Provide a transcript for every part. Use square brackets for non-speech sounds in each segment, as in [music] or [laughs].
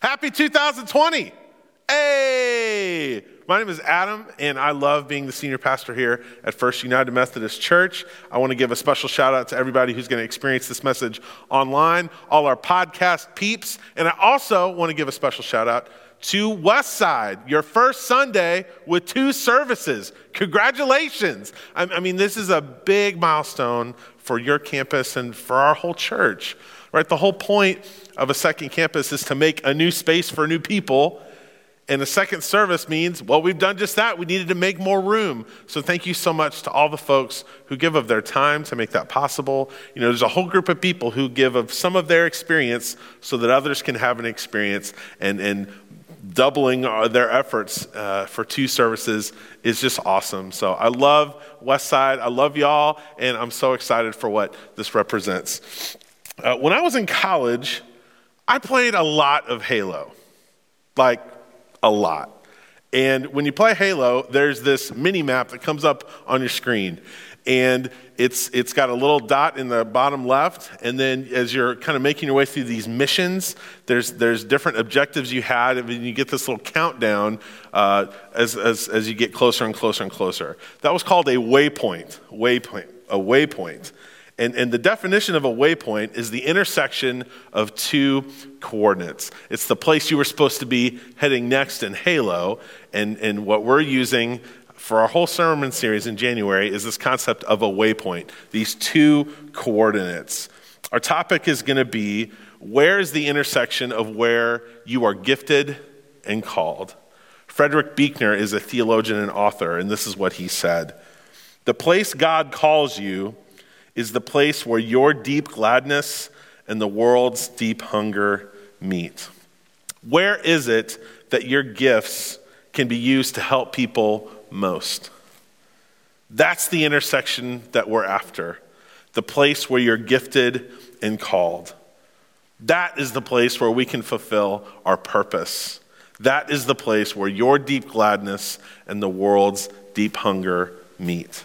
Happy 2020. Hey, my name is Adam, and I love being the senior pastor here at First United Methodist Church. I want to give a special shout out to everybody who's going to experience this message online, all our podcast peeps, and I also want to give a special shout out to Westside, your first Sunday with two services. Congratulations. I, I mean, this is a big milestone for your campus and for our whole church, right? The whole point of a second campus is to make a new space for new people. And a second service means, well, we've done just that. We needed to make more room. So thank you so much to all the folks who give of their time to make that possible. You know, there's a whole group of people who give of some of their experience so that others can have an experience. And, and doubling their efforts uh, for two services is just awesome. So I love Westside. I love y'all. And I'm so excited for what this represents. Uh, when I was in college, I played a lot of Halo, like a lot. And when you play Halo, there's this mini map that comes up on your screen. And it's, it's got a little dot in the bottom left. And then as you're kind of making your way through these missions, there's, there's different objectives you had. And you get this little countdown uh, as, as, as you get closer and closer and closer. That was called a waypoint. Waypoint. A waypoint. And, and the definition of a waypoint is the intersection of two coordinates. It's the place you were supposed to be heading next in Halo. And, and what we're using for our whole sermon series in January is this concept of a waypoint, these two coordinates. Our topic is going to be where is the intersection of where you are gifted and called? Frederick Buechner is a theologian and author, and this is what he said The place God calls you is the place where your deep gladness and the world's deep hunger meet. Where is it that your gifts can be used to help people most? That's the intersection that we're after, the place where you're gifted and called. That is the place where we can fulfill our purpose. That is the place where your deep gladness and the world's deep hunger meet.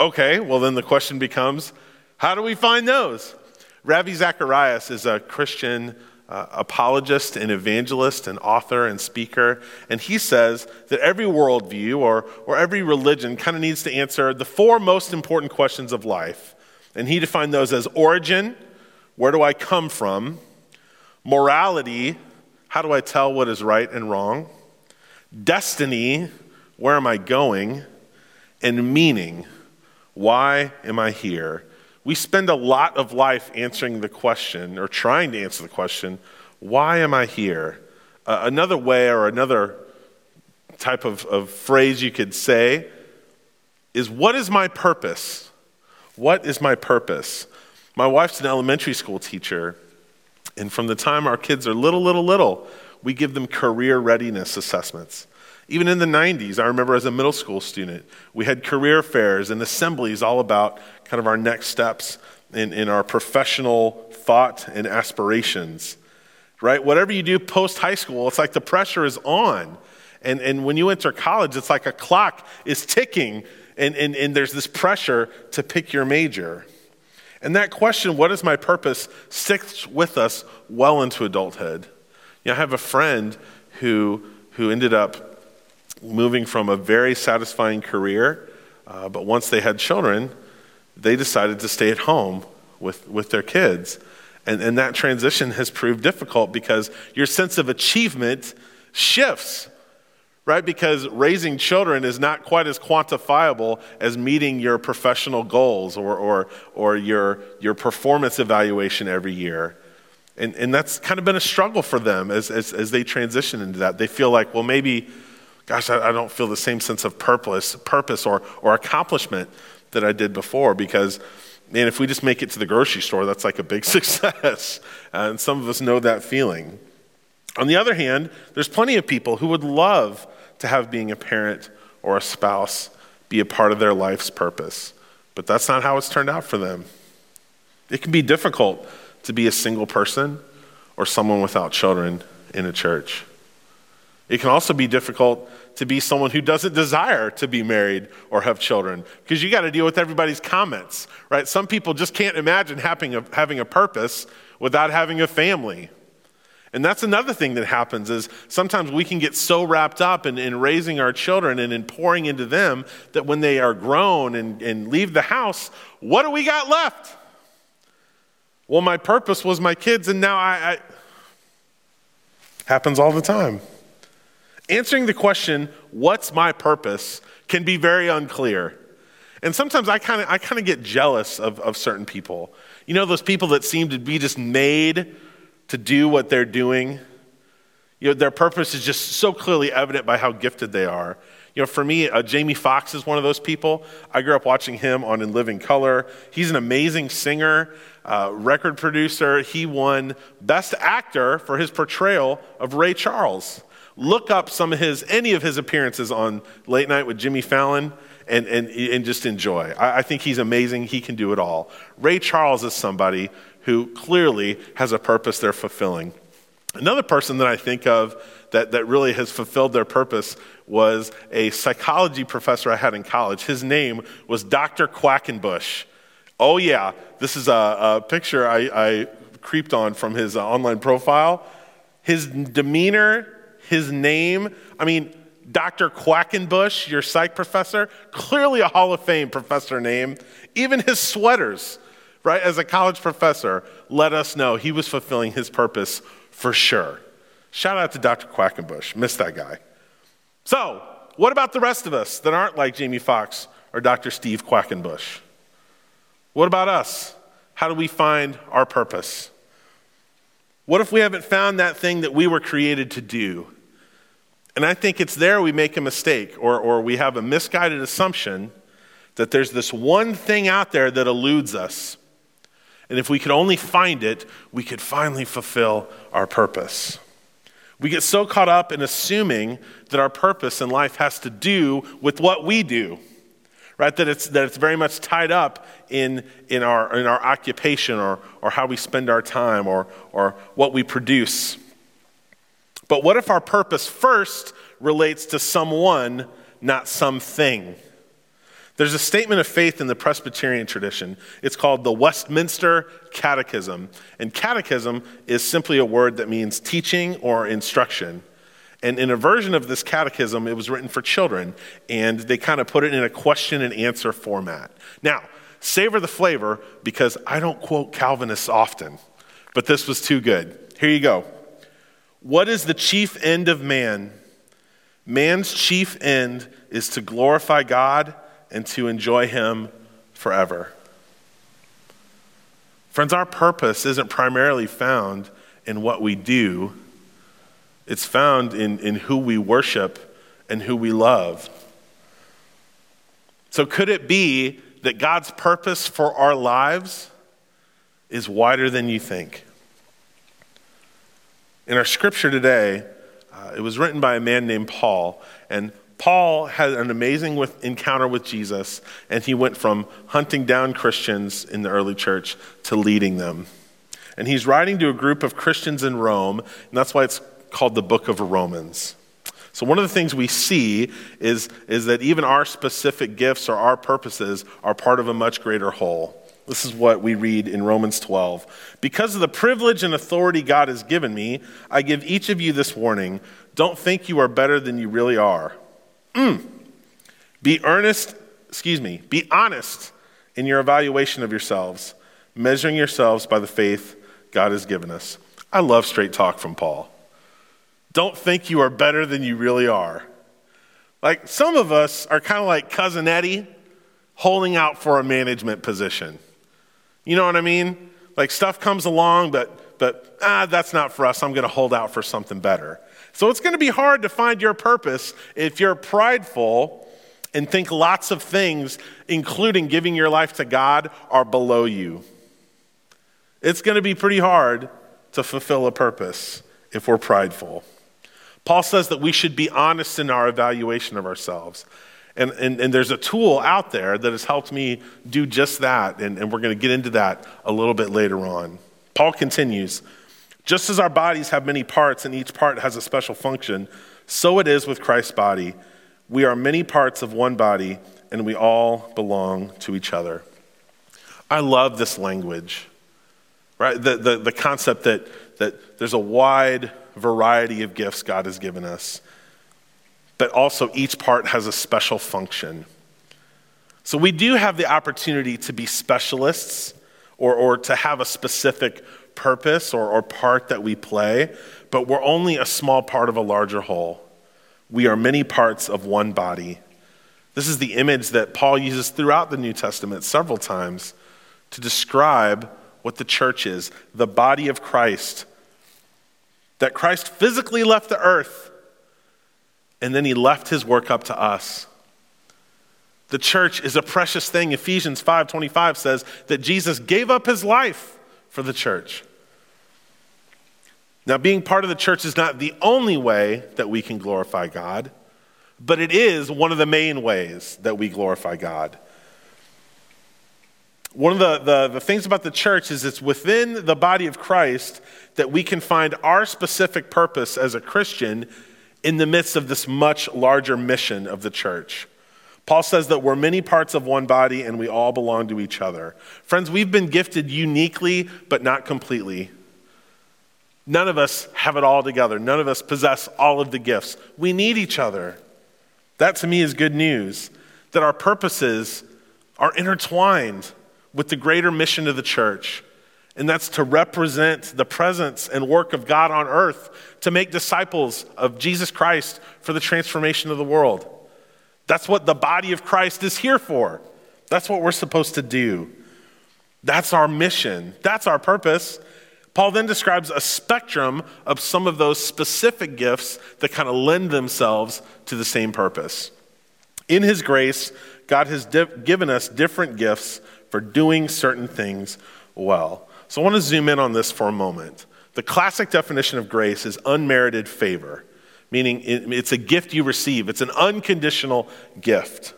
Okay, well, then the question becomes how do we find those? Ravi Zacharias is a Christian uh, apologist and evangelist and author and speaker, and he says that every worldview or, or every religion kind of needs to answer the four most important questions of life. And he defined those as origin, where do I come from? Morality, how do I tell what is right and wrong? Destiny, where am I going? And meaning, why am I here? We spend a lot of life answering the question, or trying to answer the question, why am I here? Uh, another way, or another type of, of phrase you could say, is what is my purpose? What is my purpose? My wife's an elementary school teacher, and from the time our kids are little, little, little, we give them career readiness assessments. Even in the 90s, I remember as a middle school student, we had career fairs and assemblies all about kind of our next steps in, in our professional thought and aspirations, right? Whatever you do post high school, it's like the pressure is on. And, and when you enter college, it's like a clock is ticking, and, and, and there's this pressure to pick your major. And that question, what is my purpose, sticks with us well into adulthood. You know, I have a friend who, who ended up moving from a very satisfying career, uh, but once they had children, they decided to stay at home with, with their kids. And, and that transition has proved difficult because your sense of achievement shifts, right? Because raising children is not quite as quantifiable as meeting your professional goals or, or, or your, your performance evaluation every year. And, and that's kind of been a struggle for them as, as, as they transition into that. They feel like, well, maybe gosh, I, I don't feel the same sense of purpose, purpose or, or accomplishment that I did before because, man, if we just make it to the grocery store, that's like a big [laughs] success. And some of us know that feeling. On the other hand, there's plenty of people who would love to have being a parent or a spouse be a part of their life's purpose, but that's not how it's turned out for them. It can be difficult to be a single person or someone without children in a church. It can also be difficult to be someone who doesn't desire to be married or have children because you got to deal with everybody's comments, right? Some people just can't imagine having a, having a purpose without having a family. And that's another thing that happens is sometimes we can get so wrapped up in, in raising our children and in pouring into them that when they are grown and, and leave the house, what do we got left? Well, my purpose was my kids, and now I, I happens all the time. Answering the question, what's my purpose, can be very unclear. And sometimes I kind of I kind of get jealous of, of certain people. You know, those people that seem to be just made to do what they're doing. You know, their purpose is just so clearly evident by how gifted they are. You know, for me, uh, Jamie Foxx is one of those people. I grew up watching him on In Living Color. He's an amazing singer, uh, record producer. He won Best Actor for his portrayal of Ray Charles. Look up some of his, any of his appearances on Late Night with Jimmy Fallon and, and, and just enjoy. I, I think he's amazing. He can do it all. Ray Charles is somebody who clearly has a purpose they're fulfilling. Another person that I think of that, that really has fulfilled their purpose was a psychology professor I had in college. His name was Dr. Quackenbush. Oh, yeah, this is a, a picture I, I, creeped on from his online profile. His demeanor, his name, I mean, Dr. Quackenbush, your psych professor, clearly a Hall of Fame professor name. Even his sweaters right, as a college professor, let us know he was fulfilling his purpose for sure. Shout out to Dr. Quackenbush. Miss that guy. So, what about the rest of us that aren't like Jamie Foxx or Dr. Steve Quackenbush? What about us? How do we find our purpose? What if we haven't found that thing that we were created to do? And I think it's there we make a mistake or, or we have a misguided assumption that there's this one thing out there that eludes us. And if we could only find it, we could finally fulfill our purpose. We get so caught up in assuming that our purpose in life has to do with what we do, right? That it's, that it's very much tied up in, in, our, in our occupation or, or how we spend our time or, or what we produce. But what if our purpose first relates to someone, not something? There's a statement of faith in the Presbyterian tradition. It's called the Westminster Catechism. And catechism is simply a word that means teaching or instruction. And in a version of this catechism, it was written for children, and they kind of put it in a question and answer format. Now, savor the flavor because I don't quote Calvinists often, but this was too good. Here you go. What is the chief end of man? Man's chief end is to glorify God and to enjoy Him forever. Friends, our purpose isn't primarily found in what we do, it's found in, in who we worship and who we love. So, could it be that God's purpose for our lives is wider than you think? In our scripture today, uh, it was written by a man named Paul, and Paul had an amazing with, encounter with Jesus, and he went from hunting down Christians in the early church to leading them. And he's writing to a group of Christians in Rome, and that's why it's called the book of Romans. So, one of the things we see is, is that even our specific gifts or our purposes are part of a much greater whole. This is what we read in Romans 12. Because of the privilege and authority God has given me, I give each of you this warning don't think you are better than you really are. Mm. Be earnest, excuse me, be honest in your evaluation of yourselves, measuring yourselves by the faith God has given us. I love straight talk from Paul. Don't think you are better than you really are. Like some of us are kind of like Cousin Eddie holding out for a management position. You know what I mean? Like stuff comes along, but, but ah, that's not for us. I'm going to hold out for something better. So it's going to be hard to find your purpose if you're prideful and think lots of things, including giving your life to God, are below you. It's going to be pretty hard to fulfill a purpose if we're prideful. Paul says that we should be honest in our evaluation of ourselves. And, and, and there's a tool out there that has helped me do just that, and, and we're going to get into that a little bit later on. Paul continues just as our bodies have many parts and each part has a special function, so it is with Christ's body. We are many parts of one body, and we all belong to each other. I love this language, right? The, the, the concept that, that there's a wide variety of gifts God has given us, but also each part has a special function. So we do have the opportunity to be specialists or, or to have a specific purpose or, or part that we play, but we're only a small part of a larger whole. We are many parts of one body. This is the image that Paul uses throughout the New Testament several times to describe what the church is the body of Christ. That Christ physically left the earth and then he left his work up to us. The church is a precious thing. Ephesians 5:25 says that Jesus gave up his life for the church. Now, being part of the church is not the only way that we can glorify God, but it is one of the main ways that we glorify God. One of the, the, the, things about the church is it's within the body of Christ that we can find our specific purpose as a Christian in the midst of this much larger mission of the church. Paul says that we're many parts of one body and we all belong to each other. Friends, we've been gifted uniquely, but not completely. None of us have it all together. None of us possess all of the gifts. We need each other. That to me is good news that our purposes are intertwined with the greater mission of the church. And that's to represent the presence and work of God on earth, to make disciples of Jesus Christ for the transformation of the world. That's what the body of Christ is here for. That's what we're supposed to do. That's our mission. That's our purpose. Paul then describes a spectrum of some of those specific gifts that kind of lend themselves to the same purpose. In his grace, God has given us different gifts for doing certain things well. So I want to zoom in on this for a moment. The classic definition of grace is unmerited favor, meaning it's a gift you receive, it's an unconditional gift.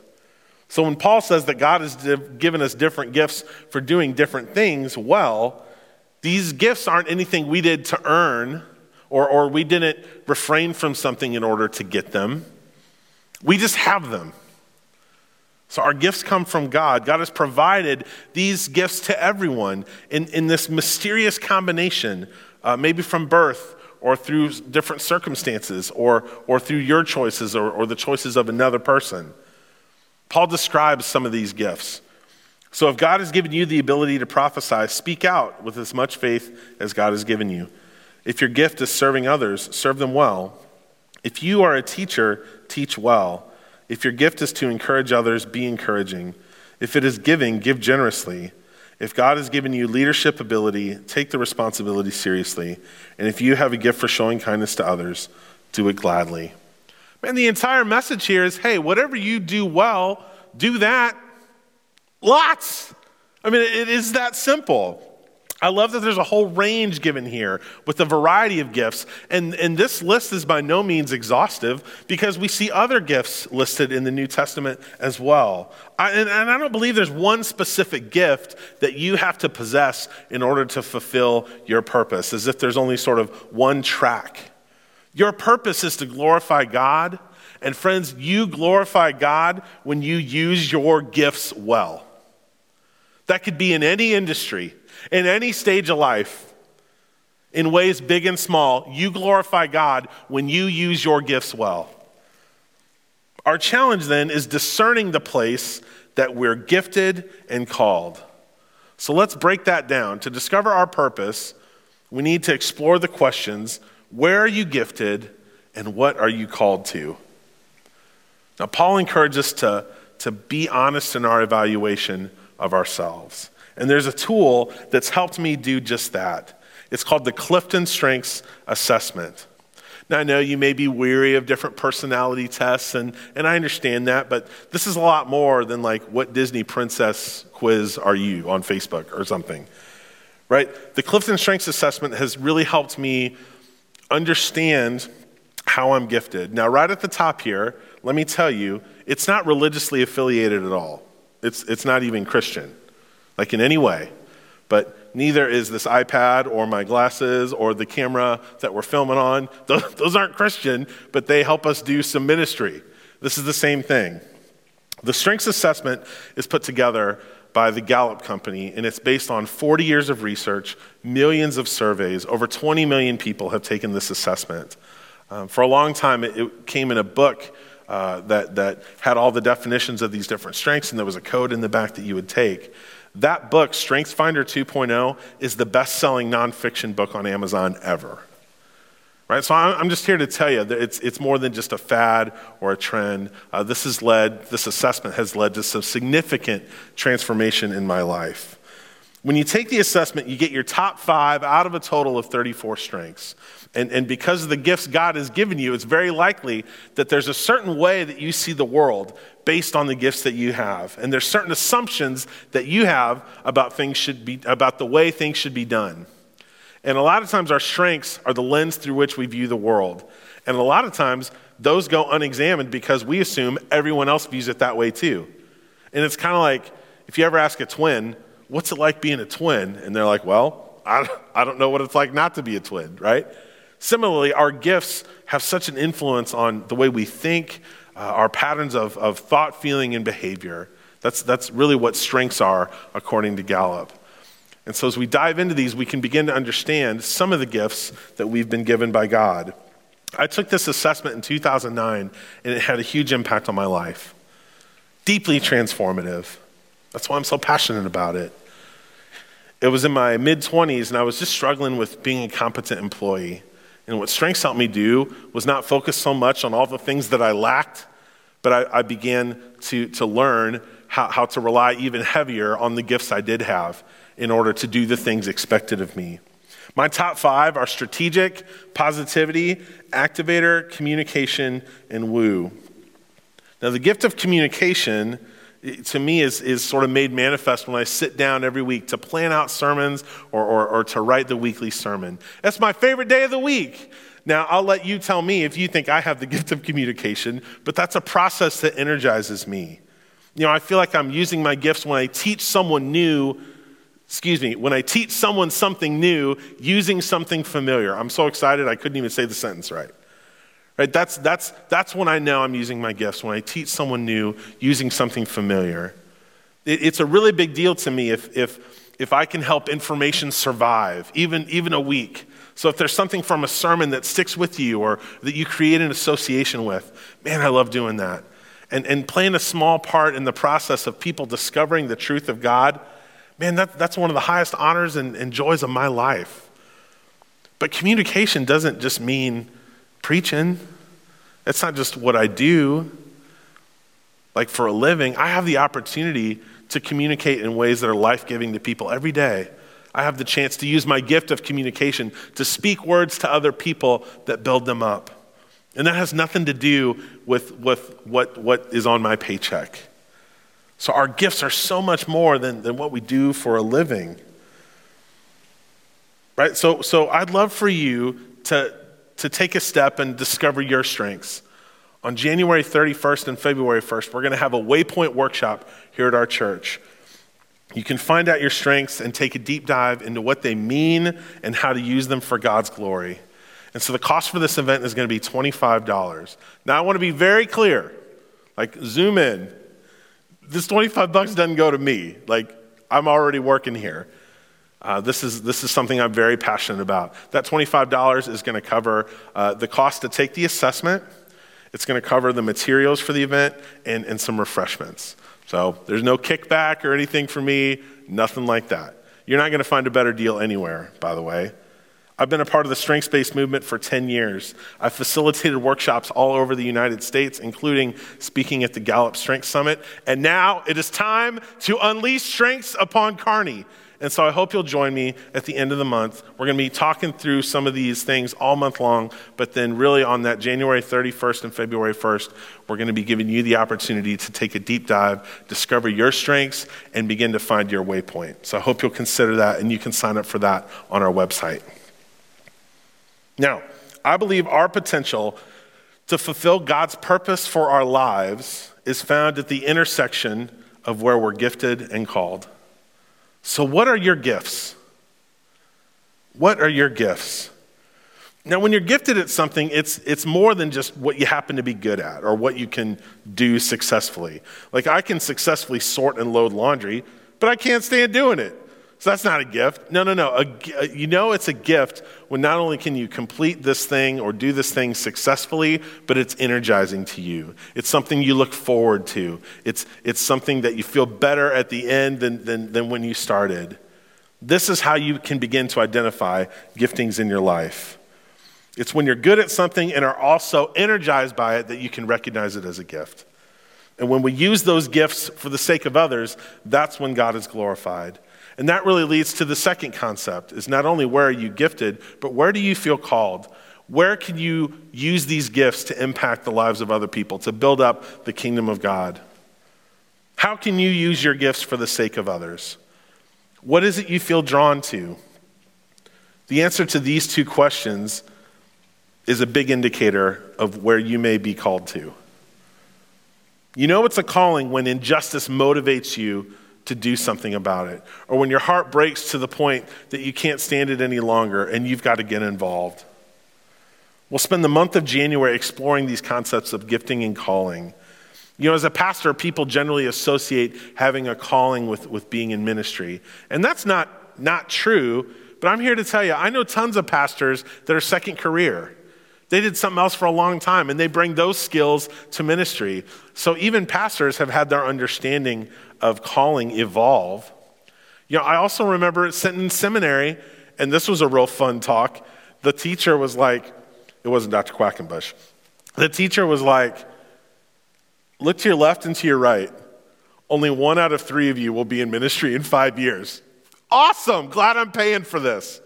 So when Paul says that God has given us different gifts for doing different things well, these gifts aren't anything we did to earn or, or we didn't refrain from something in order to get them. We just have them. So our gifts come from God. God has provided these gifts to everyone in, in this mysterious combination, uh, maybe from birth or through different circumstances or, or through your choices or, or the choices of another person. Paul describes some of these gifts. So if God has given you the ability to prophesy, speak out with as much faith as God has given you. If your gift is serving others, serve them well. If you are a teacher, teach well. If your gift is to encourage others, be encouraging. If it is giving, give generously. If God has given you leadership ability, take the responsibility seriously. And if you have a gift for showing kindness to others, do it gladly. Man, the entire message here is hey, whatever you do well, do that Lots. I mean, it is that simple. I love that there's a whole range given here with a variety of gifts. And, and this list is by no means exhaustive because we see other gifts listed in the New Testament as well. I, and, and I don't believe there's one specific gift that you have to possess in order to fulfill your purpose, as if there's only sort of one track. Your purpose is to glorify God. And friends, you glorify God when you use your gifts well. That could be in any industry, in any stage of life, in ways big and small. You glorify God when you use your gifts well. Our challenge then is discerning the place that we're gifted and called. So let's break that down. To discover our purpose, we need to explore the questions where are you gifted and what are you called to? Now, Paul encourages us to, to be honest in our evaluation of ourselves. And there's a tool that's helped me do just that. It's called the Clifton Strengths Assessment. Now, I know you may be weary of different personality tests, and, and I understand that, but this is a lot more than like what Disney princess quiz are you on Facebook or something, right? The Clifton Strengths Assessment has really helped me understand how I'm gifted. Now, right at the top here, let me tell you, it's not religiously affiliated at all. It's, it's not even Christian, like in any way. But neither is this iPad or my glasses or the camera that we're filming on. [laughs] Those, those aren't Christian, but they help us do some ministry. This is the same thing. The strengths assessment is put together by the Gallup Company, and it's based on 40 years of research, millions of surveys. Over 20 million people have taken this assessment. Um, for a long time, it, it came in a book uh, that, that had all the definitions of these different strengths, and there was a code in the back that you would take. That book, StrengthsFinder 2.0, is the best selling nonfiction book on Amazon ever. Right? So I'm just here to tell you that it's, it's more than just a fad or a trend. Uh, this has led, this assessment has led to some significant transformation in my life. When you take the assessment, you get your top five out of a total of 34 strengths. And, and because of the gifts God has given you, it's very likely that there's a certain way that you see the world based on the gifts that you have. And there's certain assumptions that you have about things should be, about the way things should be done. And a lot of times, our strengths are the lens through which we view the world. And a lot of times, those go unexamined because we assume everyone else views it that way too. And it's kind of like if you ever ask a twin, what's it like being a twin? And they're like, well, I, I don't know what it's like not to be a twin, right? Similarly, our gifts have such an influence on the way we think, uh, our patterns of, of thought, feeling, and behavior. That's, that's really what strengths are, according to Gallup. And so, as we dive into these, we can begin to understand some of the gifts that we've been given by God. I took this assessment in 2009, and it had a huge impact on my life. Deeply transformative. That's why I'm so passionate about it. It was in my mid 20s, and I was just struggling with being a competent employee. And what Strengths helped me do was not focus so much on all the things that I lacked, but I, I began to, to learn how, how to rely even heavier on the gifts I did have in order to do the things expected of me. My top five are strategic, positivity, activator, communication, and woo. Now, the gift of communication to me is, is sort of made manifest when I sit down every week to plan out sermons or, or, or to write the weekly sermon. That's my favorite day of the week. Now, I'll let you tell me if you think I have the gift of communication, but that's a process that energizes me. You know, I feel like I'm using my gifts when I teach someone new excuse me, when I teach someone something new using something familiar. I'm so excited I couldn't even say the sentence right. Right? That's, that's, that's when I know I'm using my gifts, when I teach someone new using something familiar. It, it's a really big deal to me if, if, if I can help information survive, even, even a week. So if there's something from a sermon that sticks with you or that you create an association with, man, I love doing that. And, and playing a small part in the process of people discovering the truth of God man, that, that's one of the highest honors and, and joys of my life. But communication doesn't just mean preaching, it's not just what I do. Like for a living, I have the opportunity to communicate in ways that are life giving to people every day. I have the chance to use my gift of communication to speak words to other people that build them up. And that has nothing to do with, with what, what is on my paycheck. So our gifts are so much more than, than what we do for a living. Right? So, so I'd love for you to, to take a step and discover your strengths. On January 31st and February 1st, we're going to have a waypoint workshop here at our church. You can find out your strengths and take a deep dive into what they mean and how to use them for God's glory. And so the cost for this event is going to be $25. Now, I want to be very clear like, zoom in this 25 bucks doesn't go to me. Like, I'm already working here. Uh, this, is, this is something I'm very passionate about. That $25 is going to cover uh, the cost to take the assessment, it's going to cover the materials for the event, and, and some refreshments. So there's no kickback or anything for me, nothing like that. You're not going to find a better deal anywhere, by the way. I've been a part of the strengths based movement for 10 years. I've facilitated workshops all over the United States, including speaking at the Gallup Strength Summit. And now it is time to unleash strengths upon Kearney. And so I hope you'll join me at the end of the month. We're going to be talking through some of these things all month long, but then really on that January 31st and February 1st, we're going to be giving you the opportunity to take a deep dive, discover your strengths, and begin to find your waypoint. So I hope you'll consider that, and you can sign up for that on our website. Now, I believe our potential to fulfill God's purpose for our lives is found at the intersection of where we're gifted and called. So, what are your gifts? What are your gifts? Now, when you're gifted at something, it's, it's more than just what you happen to be good at or what you can do successfully. Like, I can successfully sort and load laundry, but I can't stand doing it. So that's not a gift. No, no, no. A, uh, you know it's a gift when not only can you complete this thing or do this thing successfully, but it's energizing to you. It's something you look forward to. It's, it's something that you feel better at the end than, than, than when you started. This is how you can begin to identify giftings in your life. It's when you're good at something and are also energized by it that you can recognize it as a gift. And when we use those gifts for the sake of others, that's when God is glorified. And that really leads to the second concept is not only where are you gifted, but where do you feel called? Where can you use these gifts to impact the lives of other people, to build up the kingdom of God? How can you use your gifts for the sake of others? What is it you feel drawn to? The answer to these two questions is a big indicator of where you may be called to. You know it's a calling when injustice motivates you to do something about it, or when your heart breaks to the point that you can't stand it any longer and you've got to get involved. We'll spend the month of January exploring these concepts of gifting and calling. You know, as a pastor, people generally associate having a calling with, with being in ministry. And that's not, not true, but I'm here to tell you, I know tons of pastors that are second career. They did something else for a long time, and they bring those skills to ministry. So even pastors have had their understanding of calling evolve. You know, I also remember sitting in seminary, and this was a real fun talk. The teacher was like, it wasn't Dr. Quackenbush. The teacher was like, look to your left and to your right. Only one out of three of you will be in ministry in five years. Awesome. Glad I'm paying for this.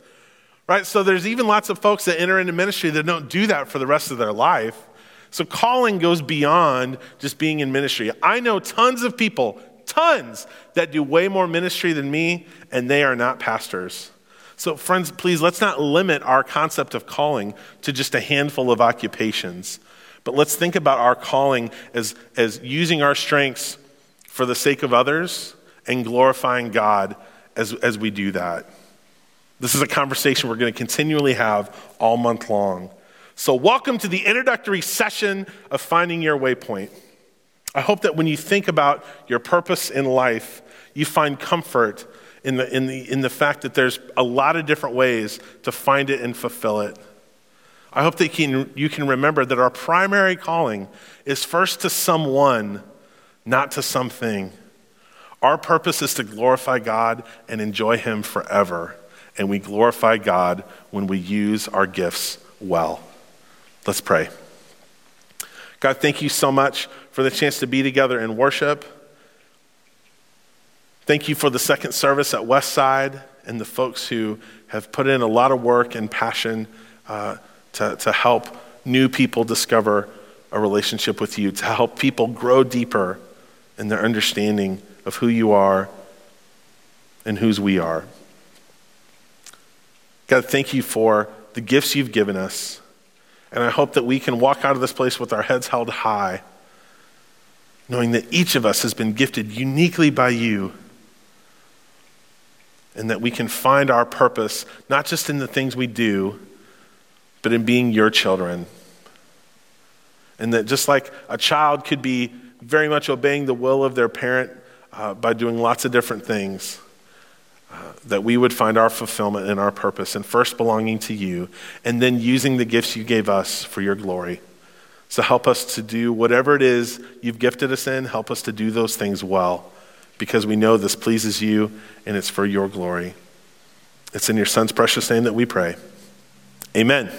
Right? So there's even lots of folks that enter into ministry that don't do that for the rest of their life. So calling goes beyond just being in ministry. I know tons of people, tons, that do way more ministry than me, and they are not pastors. So, friends, please, let's not limit our concept of calling to just a handful of occupations. But let's think about our calling as, as using our strengths for the sake of others and glorifying God as, as we do that. This is a conversation we're going to continually have all month long. So, welcome to the introductory session of Finding Your Waypoint. I hope that when you think about your purpose in life, you find comfort in the, in the, in the fact that there's a lot of different ways to find it and fulfill it. I hope that you can, you can remember that our primary calling is first to someone, not to something. Our purpose is to glorify God and enjoy Him forever. And we glorify God when we use our gifts well. Let's pray. God, thank you so much for the chance to be together in worship. Thank you for the second service at Westside and the folks who have put in a lot of work and passion uh, to, to help new people discover a relationship with you, to help people grow deeper in their understanding of who you are and whose we are. God, thank you for the gifts you've given us. And I hope that we can walk out of this place with our heads held high, knowing that each of us has been gifted uniquely by you, and that we can find our purpose not just in the things we do, but in being your children. And that just like a child could be very much obeying the will of their parent uh, by doing lots of different things that we would find our fulfillment and our purpose in first belonging to you, and then using the gifts you gave us for your glory. So help us to do whatever it is you've gifted us in, help us to do those things well, because we know this pleases you and it's for your glory. It's in your Son's precious name that we pray. Amen.